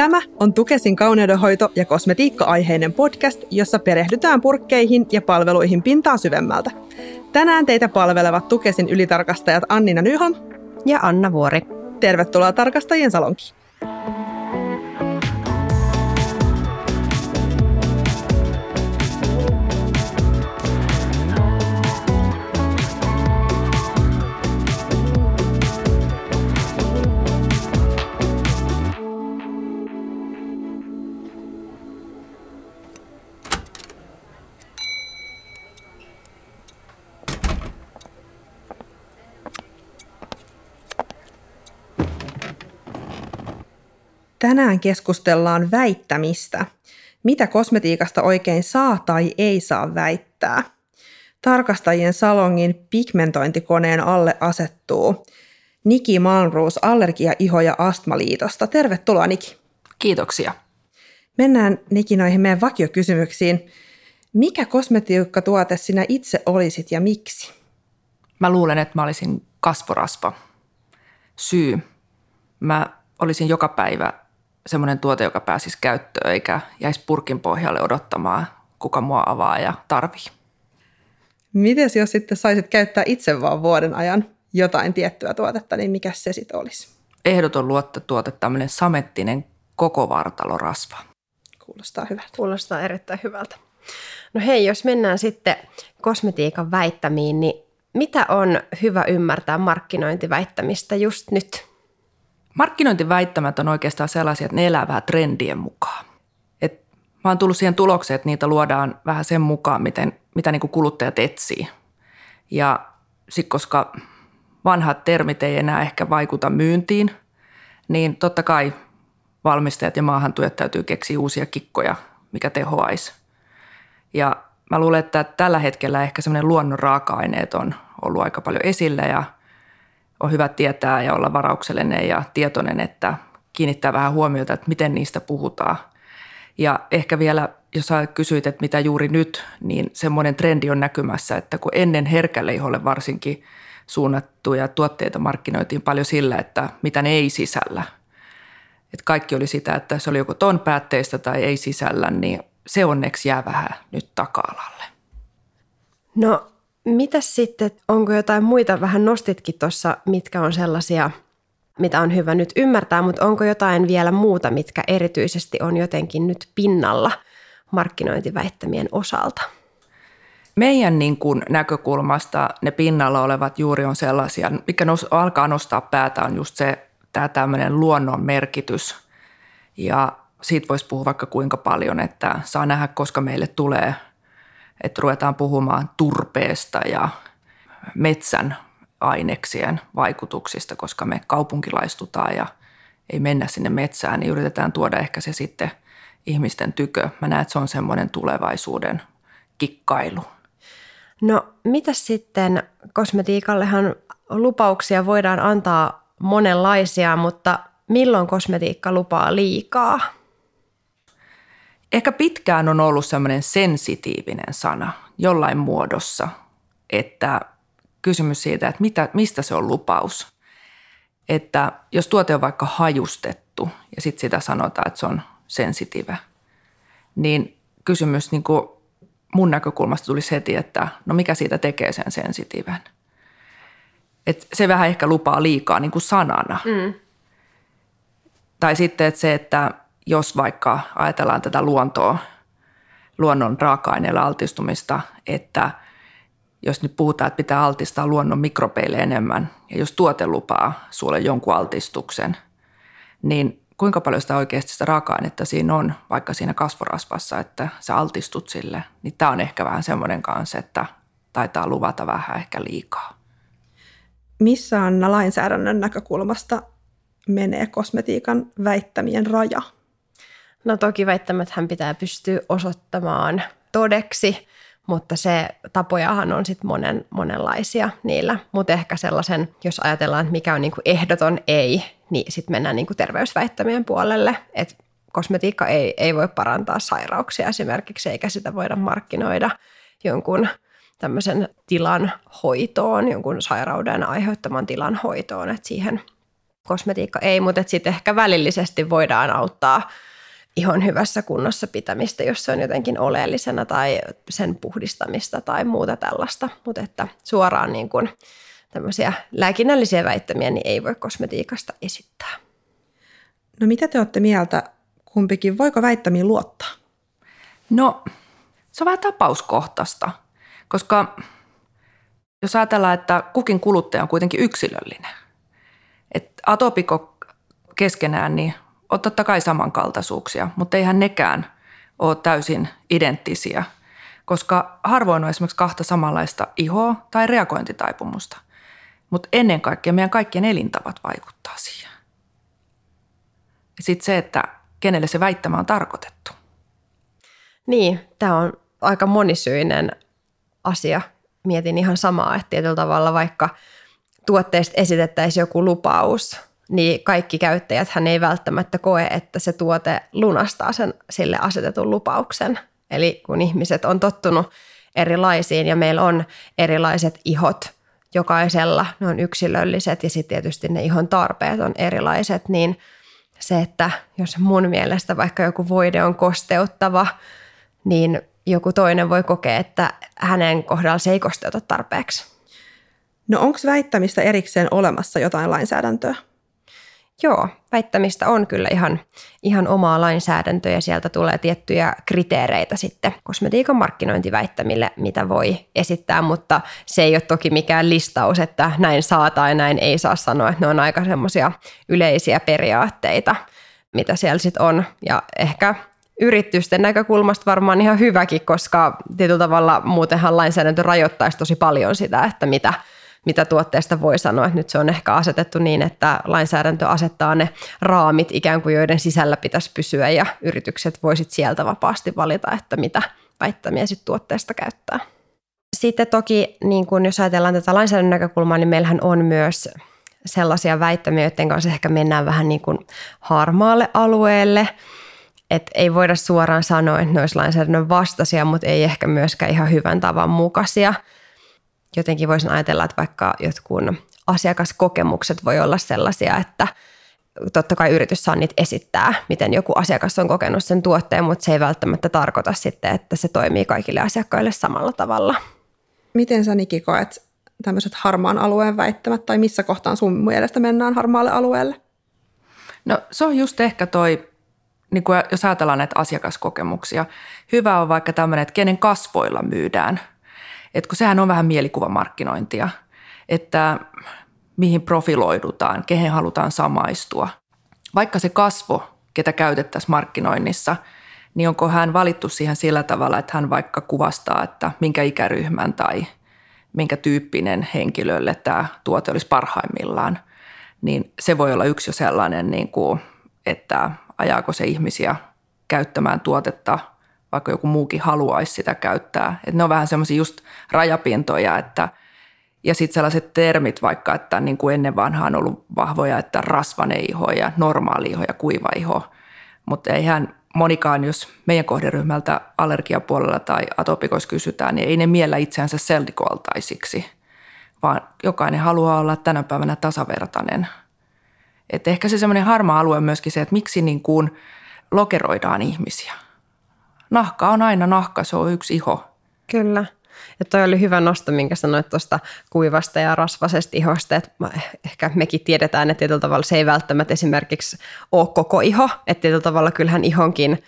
Tämä on Tukesin kauneudenhoito- ja kosmetiikka-aiheinen podcast, jossa perehdytään purkkeihin ja palveluihin pintaa syvemmältä. Tänään teitä palvelevat Tukesin ylitarkastajat Annina Nyholm ja Anna Vuori. Tervetuloa tarkastajien salonkiin. Tänään keskustellaan väittämistä. Mitä kosmetiikasta oikein saa tai ei saa väittää? Tarkastajien salongin pigmentointikoneen alle asettuu Niki Malmroos Allergia-, iho- ja astmaliitosta. Tervetuloa Niki. Kiitoksia. Mennään Niki noihin meidän vakiokysymyksiin. Mikä kosmetiikkatuote sinä itse olisit ja miksi? Mä luulen, että mä olisin kasvorasva. Syy. Mä olisin joka päivä semmoinen tuote, joka pääsisi käyttöön eikä jäisi purkin pohjalle odottamaan, kuka mua avaa ja tarvii. Mites jos sitten saisit käyttää itse vaan vuoden ajan jotain tiettyä tuotetta, niin mikä se sitten olisi? Ehdoton luottotuote, tämmöinen samettinen koko vartalorasva. Kuulostaa hyvältä. Kuulostaa erittäin hyvältä. No hei, jos mennään sitten kosmetiikan väittämiin, niin mitä on hyvä ymmärtää markkinointiväittämistä just nyt? Markkinointiväittämät on oikeastaan sellaisia, että ne elää vähän trendien mukaan. Et mä oon tullut siihen tulokseen, että niitä luodaan vähän sen mukaan, miten, mitä niin kuluttajat etsii. Ja sitten koska vanhat termit ei enää ehkä vaikuta myyntiin, niin totta kai valmistajat ja maahantujat täytyy keksiä uusia kikkoja, mikä tehoaisi. Ja mä luulen, että tällä hetkellä ehkä semmoinen luonnon raaka-aineet on ollut aika paljon esillä ja – on hyvä tietää ja olla varauksellinen ja tietoinen, että kiinnittää vähän huomiota, että miten niistä puhutaan. Ja ehkä vielä, jos sä kysyit, että mitä juuri nyt, niin semmoinen trendi on näkymässä, että kun ennen herkälle iholle varsinkin suunnattuja tuotteita markkinoitiin paljon sillä, että mitä ne ei sisällä. Että kaikki oli sitä, että se oli joko ton päätteistä tai ei sisällä, niin se onneksi jää vähän nyt taka-alalle. No mitä sitten, onko jotain muita, vähän nostitkin tuossa, mitkä on sellaisia, mitä on hyvä nyt ymmärtää, mutta onko jotain vielä muuta, mitkä erityisesti on jotenkin nyt pinnalla markkinointiväittämien osalta? Meidän niin kuin näkökulmasta ne pinnalla olevat juuri on sellaisia, mikä nos, alkaa nostaa päätä on just se, tämä tämmöinen luonnon merkitys. Ja siitä voisi puhua vaikka kuinka paljon, että saa nähdä, koska meille tulee – että ruvetaan puhumaan turpeesta ja metsän aineksien vaikutuksista, koska me kaupunkilaistutaan ja ei mennä sinne metsään, niin yritetään tuoda ehkä se sitten ihmisten tykö. Mä näen, että se on semmoinen tulevaisuuden kikkailu. No mitä sitten, kosmetiikallehan lupauksia voidaan antaa monenlaisia, mutta milloin kosmetiikka lupaa liikaa? Ehkä pitkään on ollut semmoinen sensitiivinen sana jollain muodossa, että kysymys siitä, että mitä, mistä se on lupaus. Että jos tuote on vaikka hajustettu ja sitten sitä sanotaan, että se on sensitive, niin kysymys niin kuin mun näkökulmasta tuli heti, että no mikä siitä tekee sen sensitiven. Et se vähän ehkä lupaa liikaa niin kuin sanana. Mm. Tai sitten että se, että jos vaikka ajatellaan tätä luontoa, luonnon raaka-aineella altistumista, että jos nyt puhutaan, että pitää altistaa luonnon mikrobeille enemmän, ja jos tuote lupaa sulle jonkun altistuksen, niin kuinka paljon sitä oikeasti sitä raaka-ainetta siinä on, vaikka siinä kasvorasvassa, että sä altistut sille, niin tämä on ehkä vähän semmoinen kanssa, että taitaa luvata vähän ehkä liikaa. Missä Anna lainsäädännön näkökulmasta menee kosmetiikan väittämien raja? No toki väittämät hän pitää pystyä osoittamaan todeksi, mutta se tapojahan on sitten monen, monenlaisia niillä. Mutta ehkä sellaisen, jos ajatellaan, mikä on niinku ehdoton ei, niin sitten mennään niinku terveysväittämien puolelle, että kosmetiikka ei, ei voi parantaa sairauksia esimerkiksi, eikä sitä voida markkinoida jonkun tämmöisen tilan hoitoon, jonkun sairauden aiheuttaman tilan hoitoon, että siihen kosmetiikka ei, mutta sitten ehkä välillisesti voidaan auttaa ihon hyvässä kunnossa pitämistä, jos se on jotenkin oleellisena tai sen puhdistamista tai muuta tällaista. Mutta että suoraan niin kuin tämmöisiä lääkinnällisiä väittämiä niin ei voi kosmetiikasta esittää. No mitä te olette mieltä kumpikin? Voiko väittämiin luottaa? No, se on vähän tapauskohtaista, koska jos ajatellaan, että kukin kuluttaja on kuitenkin yksilöllinen, että atopiko keskenään niin on totta kai samankaltaisuuksia, mutta eihän nekään ole täysin identtisiä, koska harvoin on esimerkiksi kahta samanlaista ihoa tai reagointitaipumusta. Mutta ennen kaikkea meidän kaikkien elintavat vaikuttaa siihen. Ja sitten se, että kenelle se väittämä on tarkoitettu. Niin, tämä on aika monisyinen asia. Mietin ihan samaa, että tietyllä tavalla vaikka tuotteista esitettäisiin joku lupaus, niin kaikki käyttäjät hän ei välttämättä koe, että se tuote lunastaa sen sille asetetun lupauksen. Eli kun ihmiset on tottunut erilaisiin ja meillä on erilaiset ihot jokaisella, ne on yksilölliset ja sitten tietysti ne ihon tarpeet on erilaiset, niin se, että jos mun mielestä vaikka joku voide on kosteuttava, niin joku toinen voi kokea, että hänen kohdalla se ei kosteuta tarpeeksi. No onko väittämistä erikseen olemassa jotain lainsäädäntöä? Joo, väittämistä on kyllä ihan, ihan omaa lainsäädäntöä ja sieltä tulee tiettyjä kriteereitä sitten kosmetiikan markkinointiväittämille, mitä voi esittää, mutta se ei ole toki mikään listaus, että näin saa tai näin ei saa sanoa, että ne on aika semmoisia yleisiä periaatteita, mitä siellä sitten on. Ja ehkä yritysten näkökulmasta varmaan ihan hyväkin, koska tietyllä tavalla muutenhan lainsäädäntö rajoittaisi tosi paljon sitä, että mitä – mitä tuotteesta voi sanoa. Nyt se on ehkä asetettu niin, että lainsäädäntö asettaa ne raamit ikään kuin joiden sisällä pitäisi pysyä ja yritykset voisit sieltä vapaasti valita, että mitä väittämiä sitten tuotteesta käyttää. Sitten toki, niin kun jos ajatellaan tätä lainsäädännön näkökulmaa, niin meillähän on myös sellaisia väittämiä, joiden kanssa ehkä mennään vähän niin kuin harmaalle alueelle. Et ei voida suoraan sanoa, että ne olisi lainsäädännön vastaisia, mutta ei ehkä myöskään ihan hyvän tavan mukaisia – jotenkin voisin ajatella, että vaikka jotkut asiakaskokemukset voi olla sellaisia, että totta kai yritys saa niitä esittää, miten joku asiakas on kokenut sen tuotteen, mutta se ei välttämättä tarkoita sitten, että se toimii kaikille asiakkaille samalla tavalla. Miten sä Niki koet tämmöiset harmaan alueen väittämät, tai missä kohtaan sun mielestä mennään harmaalle alueelle? No se on just ehkä toi, niin kuin jos ajatellaan näitä asiakaskokemuksia. Hyvä on vaikka tämmöinen, että kenen kasvoilla myydään – että kun sehän on vähän mielikuvamarkkinointia, että mihin profiloidutaan, kehen halutaan samaistua. Vaikka se kasvo, ketä käytettäisiin markkinoinnissa, niin onko hän valittu siihen sillä tavalla, että hän vaikka kuvastaa, että minkä ikäryhmän tai minkä tyyppinen henkilölle tämä tuote olisi parhaimmillaan, niin se voi olla yksi jo sellainen, niin kuin, että ajaako se ihmisiä käyttämään tuotetta – vaikka joku muukin haluaisi sitä käyttää. Et ne on vähän semmoisia just rajapintoja, että ja sitten sellaiset termit vaikka, että niin kuin ennen vanhaa on ollut vahvoja, että rasvane iho ja normaali iho ja kuiva iho. Mutta eihän monikaan, jos meidän kohderyhmältä allergiapuolella tai atopikoissa kysytään, niin ei ne miellä itseänsä seldikoaltaisiksi, vaan jokainen haluaa olla tänä päivänä tasavertainen. Et ehkä se semmoinen harmaa alue on myöskin se, että miksi niin kuin lokeroidaan ihmisiä – nahka on aina nahka, se on yksi iho. Kyllä. Ja toi oli hyvä nosto, minkä sanoit tuosta kuivasta ja rasvasesta ihosta, että ehkä mekin tiedetään, että tietyllä tavalla se ei välttämättä esimerkiksi ole koko iho, että tietyllä tavalla kyllähän ihonkin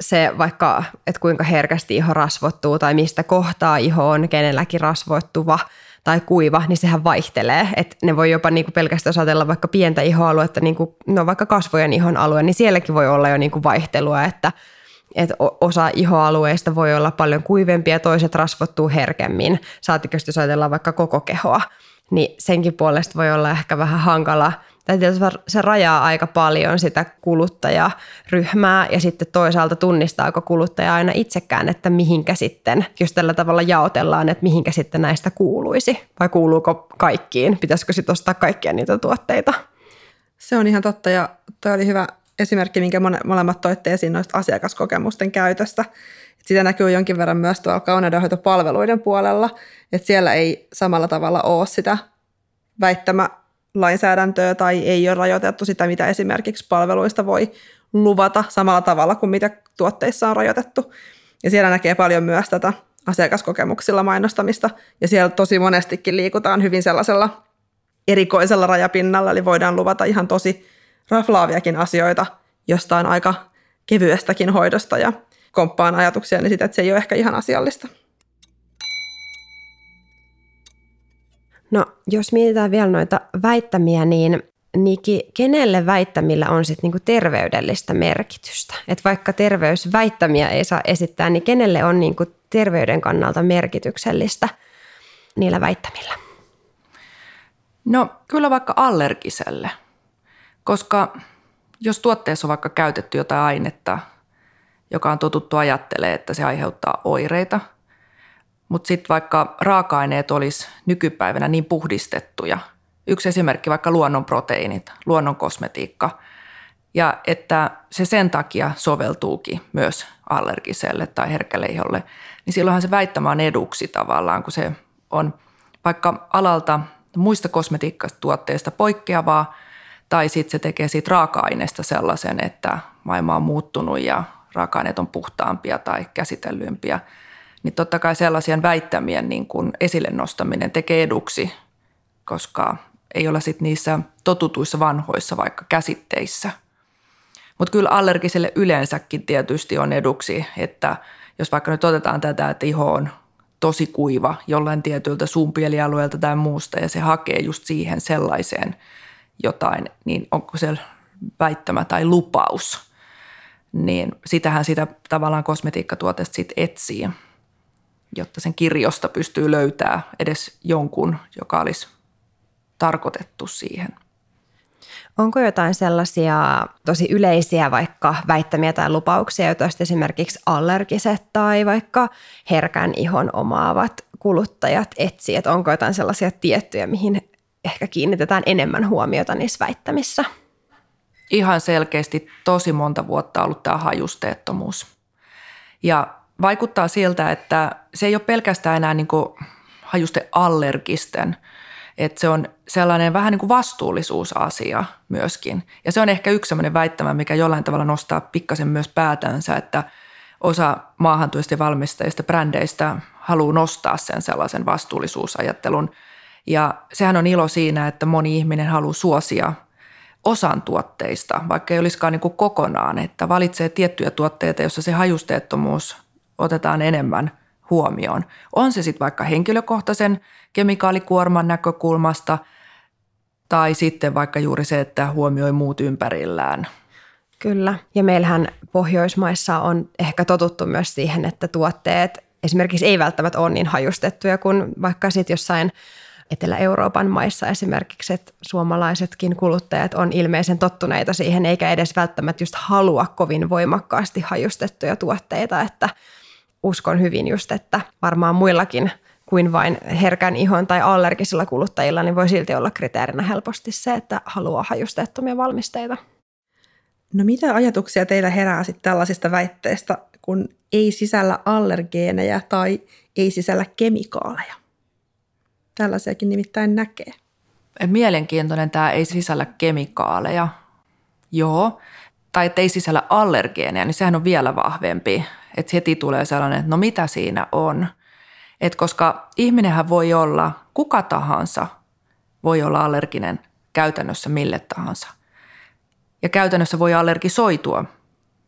se vaikka, että kuinka herkästi iho rasvottuu tai mistä kohtaa iho on kenelläkin rasvoittuva tai kuiva, niin sehän vaihtelee. Että ne voi jopa niin kuin pelkästään ajatella vaikka pientä ihoaluetta, niin kuin, no vaikka kasvojen ihon alue, niin sielläkin voi olla jo niin kuin vaihtelua, että – että osa ihoalueista voi olla paljon kuivempia, toiset rasvottuu herkemmin. Saatikö jos ajatellaan vaikka koko kehoa, niin senkin puolesta voi olla ehkä vähän hankala. Tai se rajaa aika paljon sitä kuluttajaryhmää ja sitten toisaalta tunnistaako kuluttaja aina itsekään, että mihinkä sitten, jos tällä tavalla jaotellaan, että mihinkä sitten näistä kuuluisi vai kuuluuko kaikkiin, pitäisikö sitten ostaa kaikkia niitä tuotteita. Se on ihan totta ja toi oli hyvä esimerkki, minkä molemmat toitte esiin noista asiakaskokemusten käytöstä. Et sitä näkyy jonkin verran myös tuolla kauneudenhoitopalveluiden puolella, että siellä ei samalla tavalla ole sitä väittämä lainsäädäntöä tai ei ole rajoitettu sitä, mitä esimerkiksi palveluista voi luvata samalla tavalla kuin mitä tuotteissa on rajoitettu. Ja siellä näkee paljon myös tätä asiakaskokemuksilla mainostamista, ja siellä tosi monestikin liikutaan hyvin sellaisella erikoisella rajapinnalla, eli voidaan luvata ihan tosi raflaaviakin asioita jostain aika kevyestäkin hoidosta, ja komppaan ajatuksia niin sitä, että se ei ole ehkä ihan asiallista. No, jos mietitään vielä noita väittämiä, niin Niki, kenelle väittämillä on sitten niinku terveydellistä merkitystä? Et vaikka terveysväittämiä ei saa esittää, niin kenelle on niinku terveyden kannalta merkityksellistä niillä väittämillä? No kyllä vaikka allergiselle, koska jos tuotteessa on vaikka käytetty jotain ainetta, joka on totuttu ajattelee, että se aiheuttaa oireita, mutta sitten vaikka raaka-aineet olisi nykypäivänä niin puhdistettuja – Yksi esimerkki vaikka luonnon proteiinit, luonnon kosmetiikka, ja että se sen takia soveltuukin myös allergiselle tai herkälle iholle, niin silloinhan se väittämä on eduksi tavallaan, kun se on vaikka alalta muista kosmetiikkatuotteista poikkeavaa, tai sitten se tekee siitä raaka-aineesta sellaisen, että maailma on muuttunut ja raaka-aineet on puhtaampia tai käsitellympiä, niin totta kai sellaisien väittämien niin kuin esille nostaminen tekee eduksi, koska ei olla sitten niissä totutuissa vanhoissa vaikka käsitteissä. Mutta kyllä allergiselle yleensäkin tietysti on eduksi, että jos vaikka nyt otetaan tätä, että iho on tosi kuiva jollain tietyltä suunpielialueelta tai muusta ja se hakee just siihen sellaiseen jotain, niin onko se väittämä tai lupaus, niin sitähän sitä tavallaan kosmetiikkatuotteesta sitten etsii, jotta sen kirjosta pystyy löytää edes jonkun, joka olisi tarkoitettu siihen. Onko jotain sellaisia tosi yleisiä vaikka väittämiä tai lupauksia, joita esimerkiksi allergiset tai vaikka herkän ihon omaavat kuluttajat etsii? Että onko jotain sellaisia tiettyjä, mihin ehkä kiinnitetään enemmän huomiota niissä väittämissä? Ihan selkeästi tosi monta vuotta ollut tämä hajusteettomuus. Ja vaikuttaa siltä, että se ei ole pelkästään enää niin hajusteallergisten – että se on sellainen vähän niin kuin vastuullisuusasia myöskin. Ja se on ehkä yksi sellainen väittämä, mikä jollain tavalla nostaa pikkasen myös päätänsä, että osa maahantuista ja valmistajista, brändeistä haluaa nostaa sen sellaisen vastuullisuusajattelun. Ja sehän on ilo siinä, että moni ihminen haluaa suosia osan tuotteista, vaikka ei olisikaan niin kuin kokonaan, että valitsee tiettyjä tuotteita, joissa se hajusteettomuus otetaan enemmän huomioon. On se sitten vaikka henkilökohtaisen kemikaalikuorman näkökulmasta tai sitten vaikka juuri se, että huomioi muut ympärillään. Kyllä, ja meillähän Pohjoismaissa on ehkä totuttu myös siihen, että tuotteet esimerkiksi ei välttämättä ole niin hajustettuja kuin vaikka sitten jossain Etelä-Euroopan maissa esimerkiksi, että suomalaisetkin kuluttajat on ilmeisen tottuneita siihen, eikä edes välttämättä just halua kovin voimakkaasti hajustettuja tuotteita, että uskon hyvin just, että varmaan muillakin kuin vain herkän ihon tai allergisilla kuluttajilla, niin voi silti olla kriteerinä helposti se, että haluaa hajusteettomia valmisteita. No mitä ajatuksia teillä herää sitten tällaisista väitteistä, kun ei sisällä allergeenejä tai ei sisällä kemikaaleja? Tällaisiakin nimittäin näkee. Mielenkiintoinen tämä ei sisällä kemikaaleja. Joo. Tai että ei sisällä allergeeneja, niin sehän on vielä vahvempi. Että heti tulee sellainen, että no mitä siinä on – et koska ihminenhän voi olla, kuka tahansa voi olla allerginen käytännössä mille tahansa. Ja käytännössä voi allergisoitua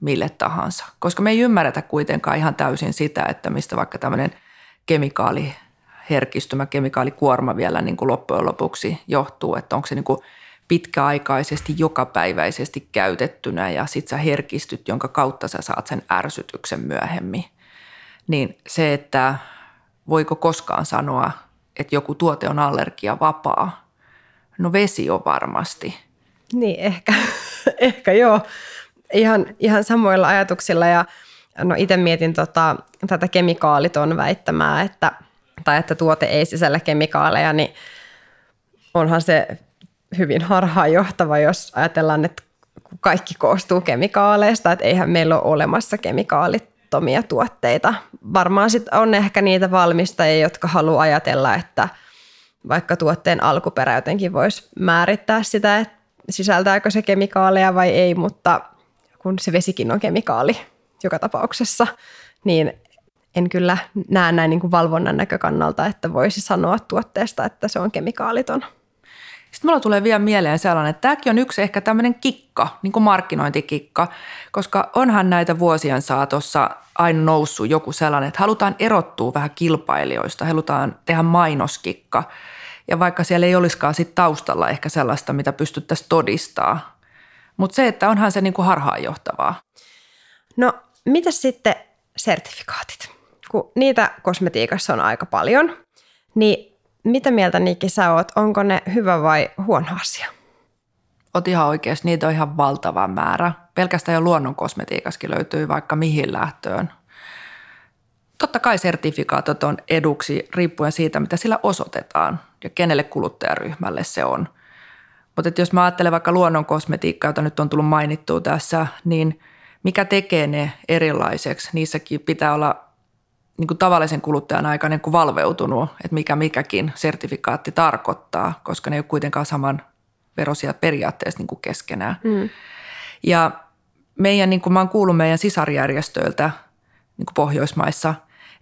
mille tahansa, koska me ei ymmärretä kuitenkaan ihan täysin sitä, että mistä vaikka tämmöinen kemikaaliherkistymä, kemikaalikuorma vielä niin kuin loppujen lopuksi johtuu, että onko se niin kuin pitkäaikaisesti, jokapäiväisesti käytettynä ja sit sä herkistyt, jonka kautta sä saat sen ärsytyksen myöhemmin. Niin se, että voiko koskaan sanoa, että joku tuote on allergiavapaa? No vesi on varmasti. Niin, ehkä, ehkä joo. Ihan, ihan samoilla ajatuksilla ja no itse mietin tota, tätä kemikaaliton väittämää, että, tai että tuote ei sisällä kemikaaleja, niin onhan se hyvin harhaanjohtava, jos ajatellaan, että kaikki koostuu kemikaaleista, että eihän meillä ole olemassa kemikaalit aineettomia tuotteita. Varmaan sit on ehkä niitä valmistajia, jotka haluaa ajatella, että vaikka tuotteen alkuperä jotenkin voisi määrittää sitä, että sisältääkö se kemikaaleja vai ei, mutta kun se vesikin on kemikaali joka tapauksessa, niin en kyllä näe näin niin kuin valvonnan näkökannalta, että voisi sanoa tuotteesta, että se on kemikaaliton. Sitten mulla tulee vielä mieleen sellainen, että tämäkin on yksi ehkä tämmöinen kikka, niin kuin markkinointikikka, koska onhan näitä vuosien saatossa aina noussut joku sellainen, että halutaan erottua vähän kilpailijoista, halutaan tehdä mainoskikka. Ja vaikka siellä ei olisikaan sit taustalla ehkä sellaista, mitä pystyttäisiin todistaa. Mutta se, että onhan se niin kuin harhaanjohtavaa. No, mitä sitten sertifikaatit? Kun niitä kosmetiikassa on aika paljon, niin mitä mieltä Niki sä oot? Onko ne hyvä vai huono asia? Oot ihan oikeasti, niitä on ihan valtava määrä. Pelkästään jo luonnon kosmetiikaskin löytyy vaikka mihin lähtöön. Totta kai sertifikaatot on eduksi riippuen siitä, mitä sillä osoitetaan ja kenelle kuluttajaryhmälle se on. Mutta jos mä ajattelen vaikka luonnon kosmetiikkaa, jota nyt on tullut mainittua tässä, niin mikä tekee ne erilaiseksi? Niissäkin pitää olla niin kuin tavallisen kuluttajan aika niin kuin valveutunut, että mikä mikäkin sertifikaatti tarkoittaa, koska ne ei ole kuitenkaan saman verosia periaatteessa niin kuin keskenään. Mm. Ja meidän, niin kuin mä oon kuullut meidän sisarjärjestöiltä niin kuin Pohjoismaissa,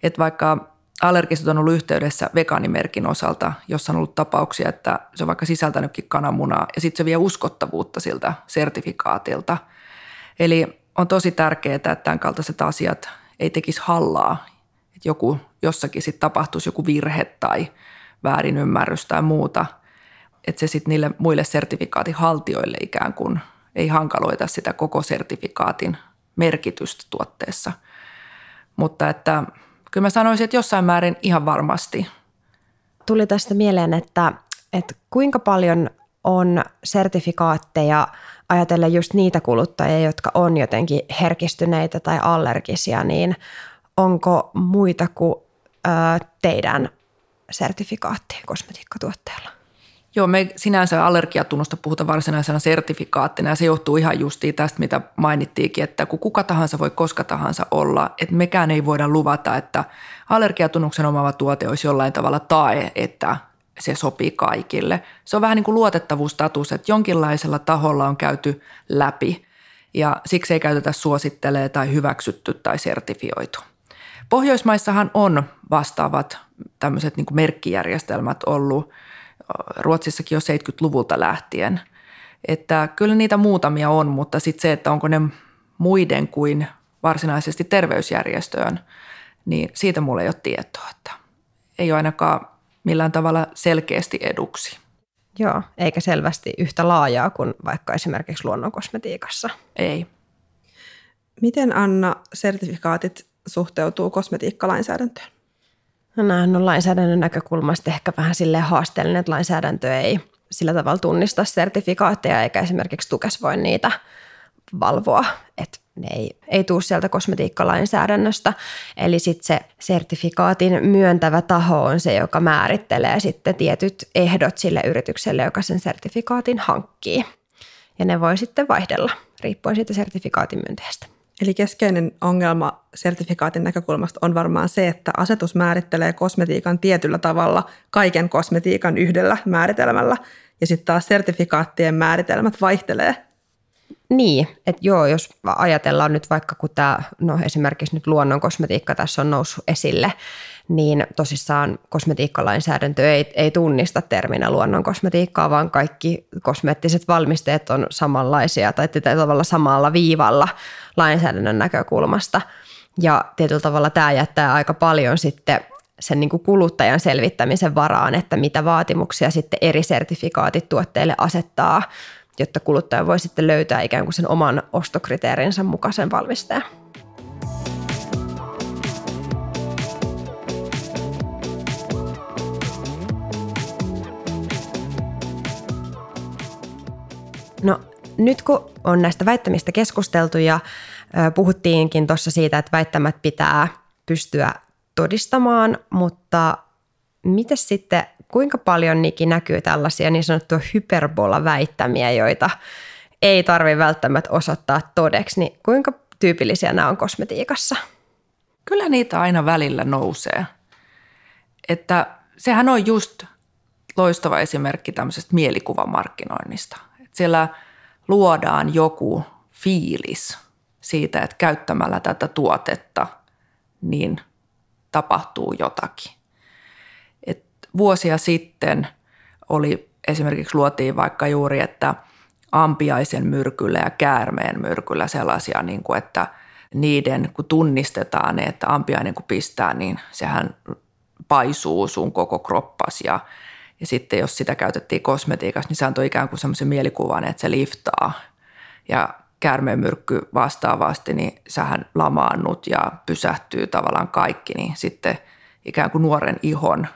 että vaikka allergiset on ollut yhteydessä vegaanimerkin osalta, jossa on ollut tapauksia, että se on vaikka sisältänytkin kananmunaa ja sitten se vie uskottavuutta siltä sertifikaatilta. Eli on tosi tärkeää, että tämän kaltaiset asiat ei tekisi hallaa joku jossakin sitten tapahtuisi joku virhe tai väärinymmärrys tai muuta, että se sitten niille muille sertifikaatin haltijoille ikään kuin ei hankaloita sitä koko sertifikaatin merkitystä tuotteessa. Mutta että kyllä mä sanoisin, että jossain määrin ihan varmasti. Tuli tästä mieleen, että, että kuinka paljon on sertifikaatteja ajatellen just niitä kuluttajia, jotka on jotenkin herkistyneitä tai allergisia, niin onko muita kuin teidän sertifikaatti kosmetiikkatuotteella? Joo, me sinänsä allergiatunnusta puhutaan varsinaisena sertifikaattina ja se johtuu ihan justiin tästä, mitä mainittiinkin, että kun kuka tahansa voi koska tahansa olla, että mekään ei voida luvata, että allergiatunnuksen omaava tuote olisi jollain tavalla tae, että se sopii kaikille. Se on vähän niin kuin luotettavuustatus, että jonkinlaisella taholla on käyty läpi ja siksi ei käytetä suosittelee tai hyväksytty tai sertifioitu. Pohjoismaissahan on vastaavat tämmöiset niin merkkijärjestelmät ollut Ruotsissakin jo 70-luvulta lähtien. Että kyllä niitä muutamia on, mutta sitten se, että onko ne muiden kuin varsinaisesti terveysjärjestöön, niin siitä mulla ei ole tietoa, että ei ole ainakaan millään tavalla selkeästi eduksi. Joo, eikä selvästi yhtä laajaa kuin vaikka esimerkiksi luonnonkosmetiikassa. Ei. Miten Anna sertifikaatit suhteutuu kosmetiikkalainsäädäntöön? No nämähän on lainsäädännön näkökulmasta ehkä vähän sille haasteellinen, että lainsäädäntö ei sillä tavalla tunnista sertifikaatteja eikä esimerkiksi tukes voi niitä valvoa, että ne ei, ei tule sieltä kosmetiikkalainsäädännöstä. Eli sitten se sertifikaatin myöntävä taho on se, joka määrittelee sitten tietyt ehdot sille yritykselle, joka sen sertifikaatin hankkii. Ja ne voi sitten vaihdella riippuen siitä sertifikaatin myönteestä. Eli keskeinen ongelma sertifikaatin näkökulmasta on varmaan se, että asetus määrittelee kosmetiikan tietyllä tavalla kaiken kosmetiikan yhdellä määritelmällä, ja sitten taas sertifikaattien määritelmät vaihtelee. Niin, että joo, jos ajatellaan nyt vaikka kun tämä, no esimerkiksi nyt luonnon kosmetiikka tässä on noussut esille, niin tosissaan kosmetiikkalainsäädäntö ei, ei tunnista terminä luonnon kosmetiikkaa, vaan kaikki kosmeettiset valmisteet on samanlaisia tai tavalla samalla viivalla lainsäädännön näkökulmasta. Ja tietyllä tavalla tämä jättää aika paljon sitten sen niin kuin kuluttajan selvittämisen varaan, että mitä vaatimuksia sitten eri sertifikaatit tuotteille asettaa, jotta kuluttaja voi sitten löytää ikään kuin sen oman ostokriteerinsä mukaisen valmisteen. No nyt kun on näistä väittämistä keskusteltu ja puhuttiinkin tuossa siitä, että väittämät pitää pystyä todistamaan, mutta miten sitten, kuinka paljon Niki näkyy tällaisia niin sanottuja hyperbola-väittämiä, joita ei tarvitse välttämättä osoittaa todeksi, niin kuinka tyypillisiä nämä on kosmetiikassa? Kyllä niitä aina välillä nousee. Että sehän on just loistava esimerkki tämmöisestä mielikuvamarkkinoinnista. Siellä luodaan joku fiilis siitä, että käyttämällä tätä tuotetta niin tapahtuu jotakin. Et vuosia sitten oli esimerkiksi luotiin vaikka juuri, että ampiaisen myrkyllä ja käärmeen myrkyllä sellaisia, niin kuin, että niiden kun tunnistetaan ne, että ampiainen kun pistää, niin sehän paisuu sun koko kroppas ja, ja sitten jos sitä käytettiin kosmetiikassa, niin se antoi ikään kuin semmoisen mielikuvan, että se liftaa ja käärmeenmyrkky vastaavasti, niin sähän lamaannut ja pysähtyy tavallaan kaikki, niin sitten ikään kuin nuoren ihon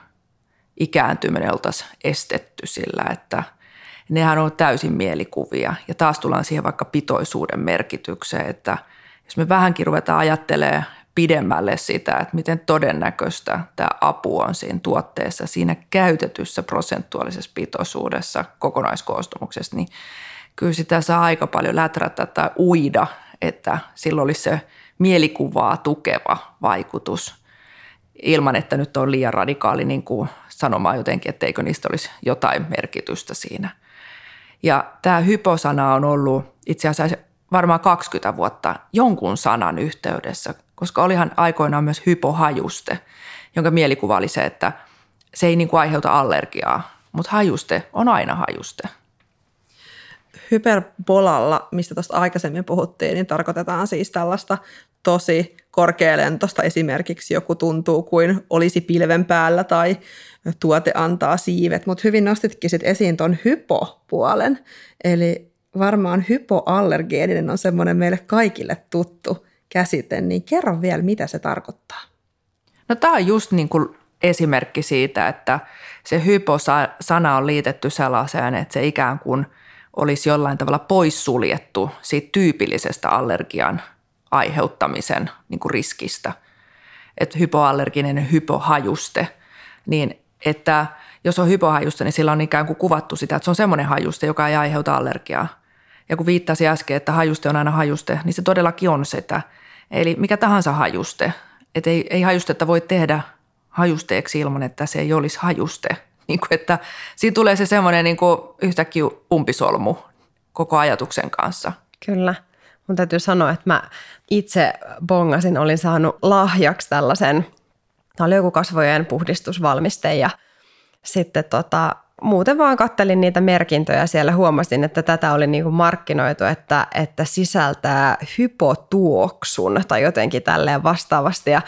ikääntyminen oltaisiin estetty sillä, että nehän on täysin mielikuvia. Ja taas tullaan siihen vaikka pitoisuuden merkitykseen, että jos me vähänkin ruvetaan ajattelemaan pidemmälle sitä, että miten todennäköistä tämä apu on siinä tuotteessa, siinä käytetyssä prosentuaalisessa pitoisuudessa kokonaiskoostumuksessa, niin kyllä sitä saa aika paljon läträtä tai uida, että sillä olisi se mielikuvaa tukeva vaikutus ilman, että nyt on liian radikaali niin kuin sanomaan jotenkin, etteikö niistä olisi jotain merkitystä siinä. Ja tämä hyposana on ollut itse asiassa varmaan 20 vuotta jonkun sanan yhteydessä, koska olihan aikoinaan myös hypohajuste, jonka mielikuva oli se, että se ei niin kuin aiheuta allergiaa, mutta hajuste on aina hajuste. Hyperbolalla, mistä tuosta aikaisemmin puhuttiin, niin tarkoitetaan siis tällaista tosi korkealentosta esimerkiksi joku tuntuu kuin olisi pilven päällä tai tuote antaa siivet, mutta hyvin nostitkin sit esiin tuon hypopuolen, eli varmaan hypoallergeeninen on semmoinen meille kaikille tuttu käsite, niin kerro vielä, mitä se tarkoittaa. No tämä on just niin kuin esimerkki siitä, että se hypo-sana on liitetty sellaiseen, että se ikään kuin olisi jollain tavalla poissuljettu siitä tyypillisestä allergian aiheuttamisen niin kuin riskistä. Että hypoallerginen hypohajuste, niin että jos on hypohajuste, niin sillä on ikään kuin kuvattu sitä, että se on semmoinen hajuste, joka ei aiheuta allergiaa. Ja kun viittasi äsken, että hajuste on aina hajuste, niin se todellakin on sitä. Eli mikä tahansa hajuste. Että ei, ei hajustetta voi tehdä hajusteeksi ilman, että se ei olisi hajuste. Niin kuin, että siinä tulee se semmoinen niin kuin yhtäkkiä umpisolmu koko ajatuksen kanssa. Kyllä. Mun täytyy sanoa, että mä itse bongasin, olin saanut lahjaksi tällaisen, tämä oli joku kasvojen puhdistusvalmiste ja sitten tota, muuten vaan kattelin niitä merkintöjä siellä huomasin, että tätä oli niin kuin markkinoitu, että, että sisältää hypotuoksun tai jotenkin tälleen vastaavasti ja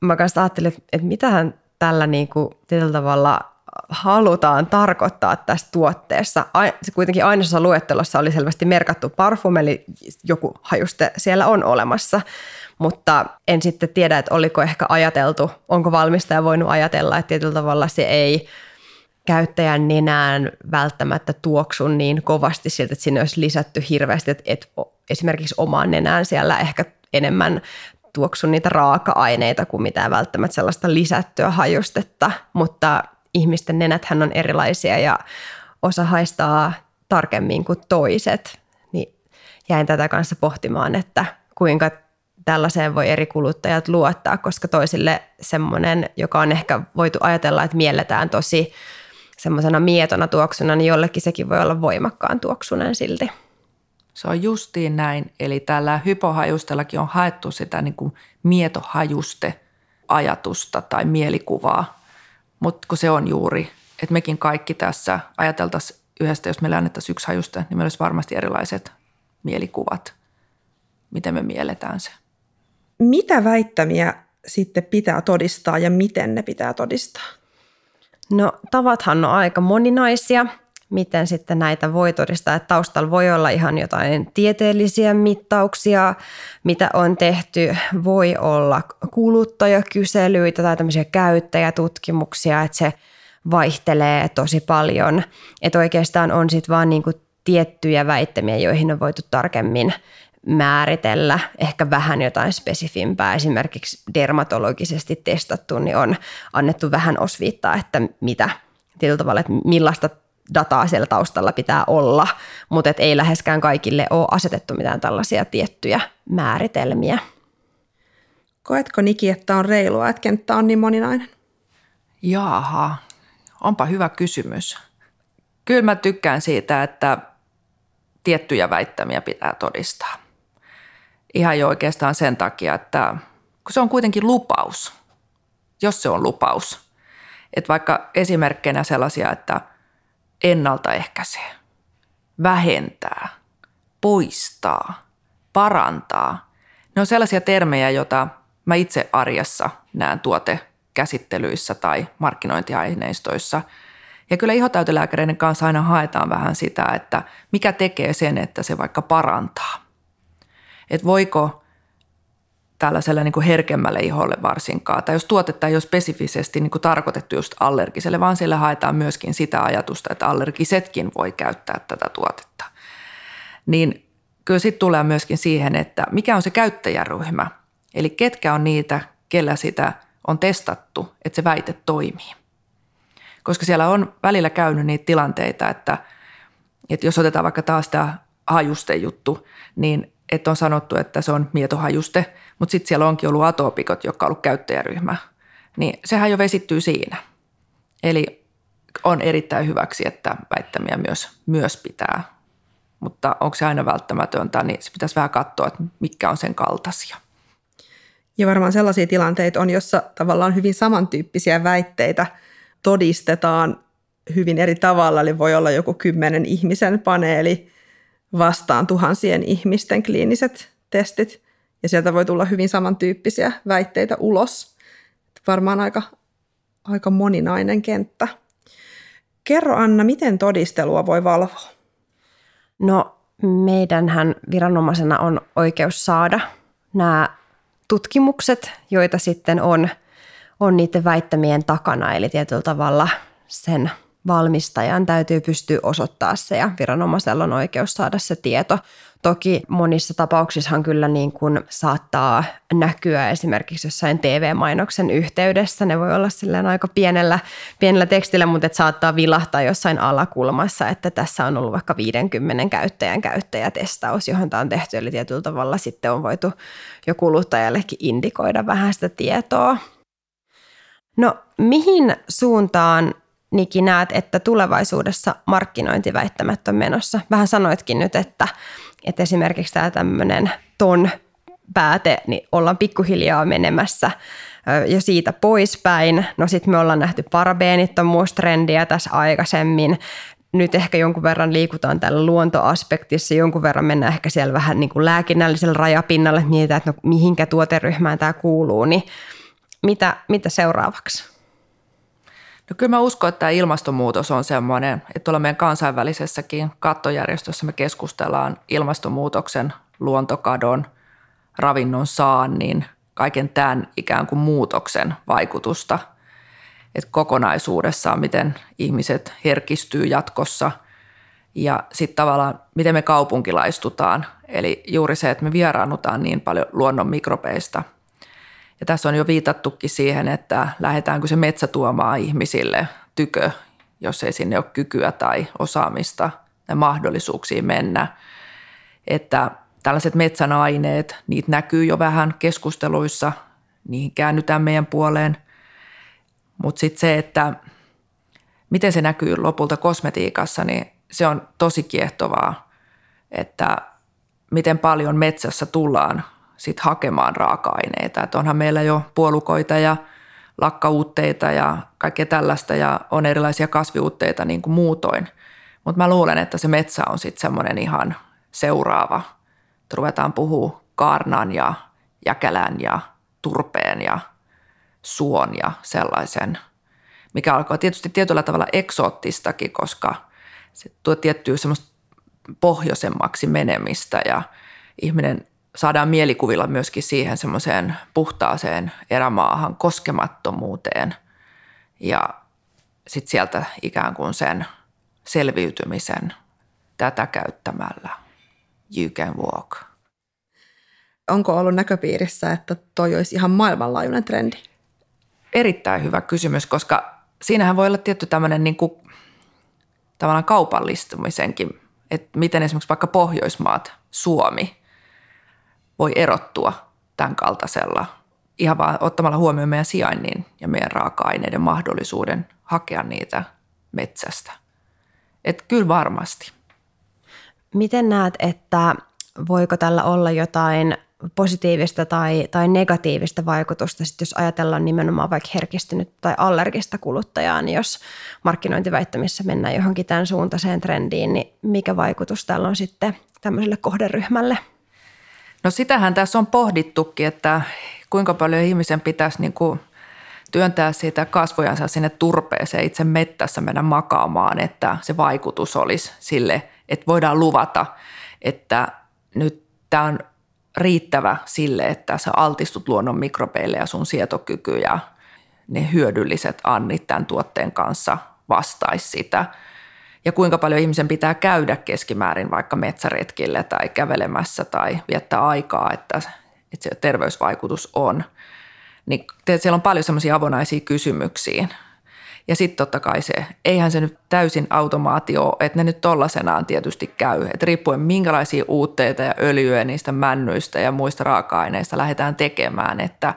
mä kanssa ajattelin, että, mitähän tällä niin kuin tietyllä tavalla halutaan tarkoittaa tässä tuotteessa. Se kuitenkin ainoassa luettelossa oli selvästi merkattu parfum, eli joku hajuste siellä on olemassa. Mutta en sitten tiedä, että oliko ehkä ajateltu, onko valmistaja voinut ajatella, että tietyllä tavalla se ei käyttäjän nenään välttämättä tuoksu niin kovasti siltä, että sinne olisi lisätty hirveästi, että, että esimerkiksi omaan nenään siellä ehkä enemmän tuoksu niitä raaka-aineita kuin mitään välttämättä sellaista lisättyä hajustetta, mutta ihmisten nenäthän on erilaisia ja osa haistaa tarkemmin kuin toiset, niin jäin tätä kanssa pohtimaan, että kuinka tällaiseen voi eri kuluttajat luottaa, koska toisille semmoinen, joka on ehkä voitu ajatella, että mielletään tosi semmoisena mietona tuoksuna, niin jollekin sekin voi olla voimakkaan tuoksunen silti. Se on justiin näin. Eli tällä hypohajustellakin on haettu sitä niin kuin mietohajuste ajatusta tai mielikuvaa, mutta kun se on juuri, että mekin kaikki tässä ajateltaisiin yhdestä, jos meille annettaisiin yksi hajuste, niin meillä olisi varmasti erilaiset mielikuvat, miten me mielletään se. Mitä väittämiä sitten pitää todistaa ja miten ne pitää todistaa? No tavathan on aika moninaisia. Miten sitten näitä voi todistaa, että taustalla voi olla ihan jotain tieteellisiä mittauksia, mitä on tehty. Voi olla kuluttajakyselyitä tai tämmöisiä käyttäjätutkimuksia, että se vaihtelee tosi paljon. Että oikeastaan on sitten vaan niinku tiettyjä väittämiä, joihin on voitu tarkemmin määritellä ehkä vähän jotain spesifimpää, esimerkiksi dermatologisesti testattu, niin on annettu vähän osviittaa, että mitä tietyllä tavalla, että millaista dataa siellä taustalla pitää olla, mutta et ei läheskään kaikille ole asetettu mitään tällaisia tiettyjä määritelmiä. Koetko Niki, että on reilua, että kenttä on niin moninainen? Jaaha, Onpa hyvä kysymys. Kyllä mä tykkään siitä, että tiettyjä väittämiä pitää todistaa. Ihan jo oikeastaan sen takia, että kun se on kuitenkin lupaus, jos se on lupaus. Että vaikka esimerkkeinä sellaisia, että ennaltaehkäisee, vähentää, poistaa, parantaa. Ne on sellaisia termejä, joita mä itse arjessa näen tuotekäsittelyissä tai markkinointiaineistoissa – ja kyllä ihotäytelääkäreiden kanssa aina haetaan vähän sitä, että mikä tekee sen, että se vaikka parantaa. Että voiko tällaiselle niin kuin herkemmälle iholle varsinkaan, tai jos tuotetta ei ole spesifisesti niin kuin tarkoitettu just allergiselle, vaan siellä haetaan myöskin sitä ajatusta, että allergisetkin voi käyttää tätä tuotetta. Niin kyllä sitten tulee myöskin siihen, että mikä on se käyttäjäryhmä, eli ketkä on niitä, kellä sitä on testattu, että se väite toimii koska siellä on välillä käynyt niitä tilanteita, että, että jos otetaan vaikka taas tämä hajustejuttu, niin että on sanottu, että se on mietohajuste, mutta sitten siellä onkin ollut atopikot, jotka on ollut käyttäjäryhmä, niin sehän jo vesittyy siinä. Eli on erittäin hyväksi, että väittämiä myös, myös pitää, mutta onko se aina välttämätöntä, niin se pitäisi vähän katsoa, että mitkä on sen kaltaisia. Ja varmaan sellaisia tilanteita on, jossa tavallaan hyvin samantyyppisiä väitteitä – todistetaan hyvin eri tavalla, eli voi olla joku kymmenen ihmisen paneeli vastaan tuhansien ihmisten kliiniset testit, ja sieltä voi tulla hyvin samantyyppisiä väitteitä ulos. Varmaan aika, aika moninainen kenttä. Kerro Anna, miten todistelua voi valvoa? No meidänhän viranomaisena on oikeus saada nämä tutkimukset, joita sitten on – on niiden väittämien takana, eli tietyllä tavalla sen valmistajan täytyy pystyä osoittaa se ja viranomaisella on oikeus saada se tieto. Toki monissa tapauksissahan kyllä niin kuin saattaa näkyä esimerkiksi jossain TV-mainoksen yhteydessä. Ne voi olla silleen aika pienellä, pienellä tekstillä, mutta et saattaa vilahtaa jossain alakulmassa, että tässä on ollut vaikka 50 käyttäjän käyttäjätestaus, johon tämä on tehty. Eli tietyllä tavalla sitten on voitu jo kuluttajallekin indikoida vähän sitä tietoa. No mihin suuntaan Niki näet, että tulevaisuudessa markkinointiväittämät on menossa? Vähän sanoitkin nyt, että, että esimerkiksi tämä tämmöinen ton pääte, niin ollaan pikkuhiljaa menemässä jo siitä poispäin. No sitten me ollaan nähty parabeenittomuustrendiä tässä aikaisemmin. Nyt ehkä jonkun verran liikutaan tällä luontoaspektissa, jonkun verran mennään ehkä siellä vähän niin kuin lääkinnällisellä rajapinnalle, mietitään, että no, mihinkä tuoteryhmään tämä kuuluu, niin – mitä, mitä seuraavaksi? No kyllä mä uskon, että tämä ilmastonmuutos on semmoinen, että tuolla meidän kansainvälisessäkin kattojärjestössä me keskustellaan ilmastonmuutoksen, luontokadon, ravinnon saannin, kaiken tämän ikään kuin muutoksen vaikutusta. Että kokonaisuudessaan, miten ihmiset herkistyy jatkossa ja sitten tavallaan, miten me kaupunkilaistutaan. Eli juuri se, että me vieraannutaan niin paljon luonnon mikrobeista – ja tässä on jo viitattukin siihen, että lähdetäänkö se metsä tuomaan ihmisille tykö, jos ei sinne ole kykyä tai osaamista ja mahdollisuuksia mennä. Että tällaiset metsän aineet, niitä näkyy jo vähän keskusteluissa, niihin käännytään meidän puoleen. Mutta sitten se, että miten se näkyy lopulta kosmetiikassa, niin se on tosi kiehtovaa, että miten paljon metsässä tullaan sit hakemaan raaka-aineita. Et onhan meillä jo puolukoita ja lakkauutteita ja kaikkea tällaista ja on erilaisia kasviuutteita niin kuin muutoin. Mutta mä luulen, että se metsä on sitten semmoinen ihan seuraava. Et ruvetaan puhua kaarnan ja jäkälän ja turpeen ja suon ja sellaisen, mikä alkaa tietysti tietyllä tavalla eksoottistakin, koska se tuo tiettyä semmoista pohjoisemmaksi menemistä ja ihminen saadaan mielikuvilla myöskin siihen semmoiseen puhtaaseen erämaahan koskemattomuuteen ja sitten sieltä ikään kuin sen selviytymisen tätä käyttämällä. You can walk. Onko ollut näköpiirissä, että toi olisi ihan maailmanlaajuinen trendi? Erittäin hyvä kysymys, koska siinähän voi olla tietty tämmöinen niin kuin, tavallaan kaupallistumisenkin, että miten esimerkiksi vaikka Pohjoismaat, Suomi – voi erottua tämän kaltaisella ihan vaan ottamalla huomioon meidän sijainnin ja meidän raaka-aineiden mahdollisuuden hakea niitä metsästä. Että kyllä varmasti. Miten näet, että voiko tällä olla jotain positiivista tai, tai negatiivista vaikutusta, sit jos ajatellaan nimenomaan vaikka herkistynyt tai allergista kuluttajaa, niin jos markkinointiväittämissä mennään johonkin tämän suuntaiseen trendiin, niin mikä vaikutus tällä on sitten tämmöiselle kohderyhmälle? No sitähän tässä on pohdittukin, että kuinka paljon ihmisen pitäisi niin kuin työntää siitä kasvojansa sinne turpeeseen itse mettässä mennä makaamaan, että se vaikutus olisi sille, että voidaan luvata, että nyt tämä on riittävä sille, että sä altistut luonnon mikrobeille ja sun sietokyky ja ne hyödylliset annit tämän tuotteen kanssa vastaisi sitä. Ja kuinka paljon ihmisen pitää käydä keskimäärin vaikka metsäretkille tai kävelemässä tai viettää aikaa, että, että se terveysvaikutus on. Niin siellä on paljon semmoisia avonaisia kysymyksiä. Ja sitten totta kai se, eihän se nyt täysin automaatio että ne nyt tollasenaan tietysti käy. Että riippuen minkälaisia uutteita ja öljyä niistä männyistä ja muista raaka-aineista lähdetään tekemään, että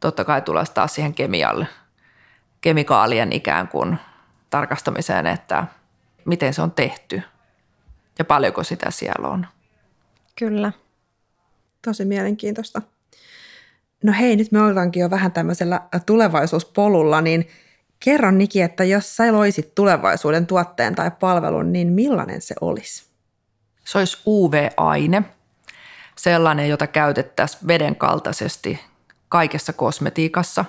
totta kai tulee taas siihen kemialle, kemikaalien ikään kuin tarkastamiseen, että miten se on tehty ja paljonko sitä siellä on. Kyllä. Tosi mielenkiintoista. No hei, nyt me oltaankin jo vähän tämmöisellä tulevaisuuspolulla, niin – Kerro Niki, että jos sä loisit tulevaisuuden tuotteen tai palvelun, niin millainen se olisi? Se olisi UV-aine, sellainen, jota käytettäisiin veden kaltaisesti kaikessa kosmetiikassa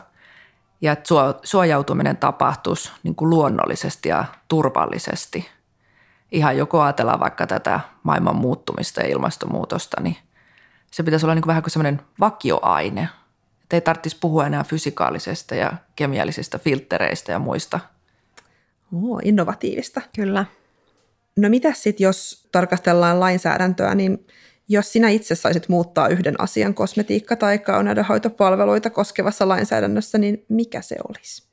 ja että suojautuminen tapahtuisi niin kuin luonnollisesti ja turvallisesti. Ihan joko ajatellaan vaikka tätä maailman muuttumista ja ilmastonmuutosta, niin se pitäisi olla niin kuin vähän kuin semmoinen vakioaine – että ei tarvitsisi puhua enää fysikaalisesta ja kemiallisista filtreistä ja muista. Oo, innovatiivista. Kyllä. No mitä sitten, jos tarkastellaan lainsäädäntöä, niin jos sinä itse saisit muuttaa yhden asian kosmetiikka- tai kauneudenhoitopalveluita koskevassa lainsäädännössä, niin mikä se olisi?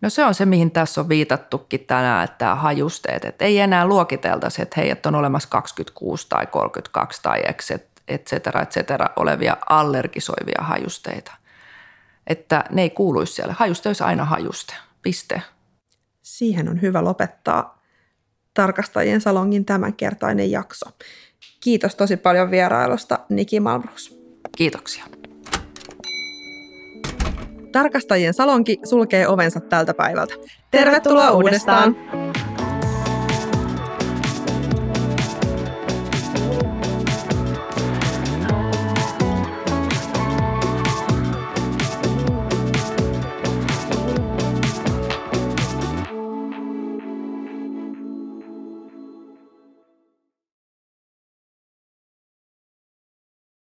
No se on se, mihin tässä on viitattukin tänään, että tämä hajusteet, että ei enää luokiteltaisi, että hei, että on olemassa 26 tai 32 tai et cetera, et cetera, olevia allergisoivia hajusteita. Että ne ei kuuluisi siellä. Hajuste olisi aina hajuste. Piste. Siihen on hyvä lopettaa tarkastajien salongin tämänkertainen jakso. Kiitos tosi paljon vierailusta, Niki Malmrus. Kiitoksia. Tarkastajien salonki sulkee ovensa tältä päivältä. Tervetuloa uudestaan!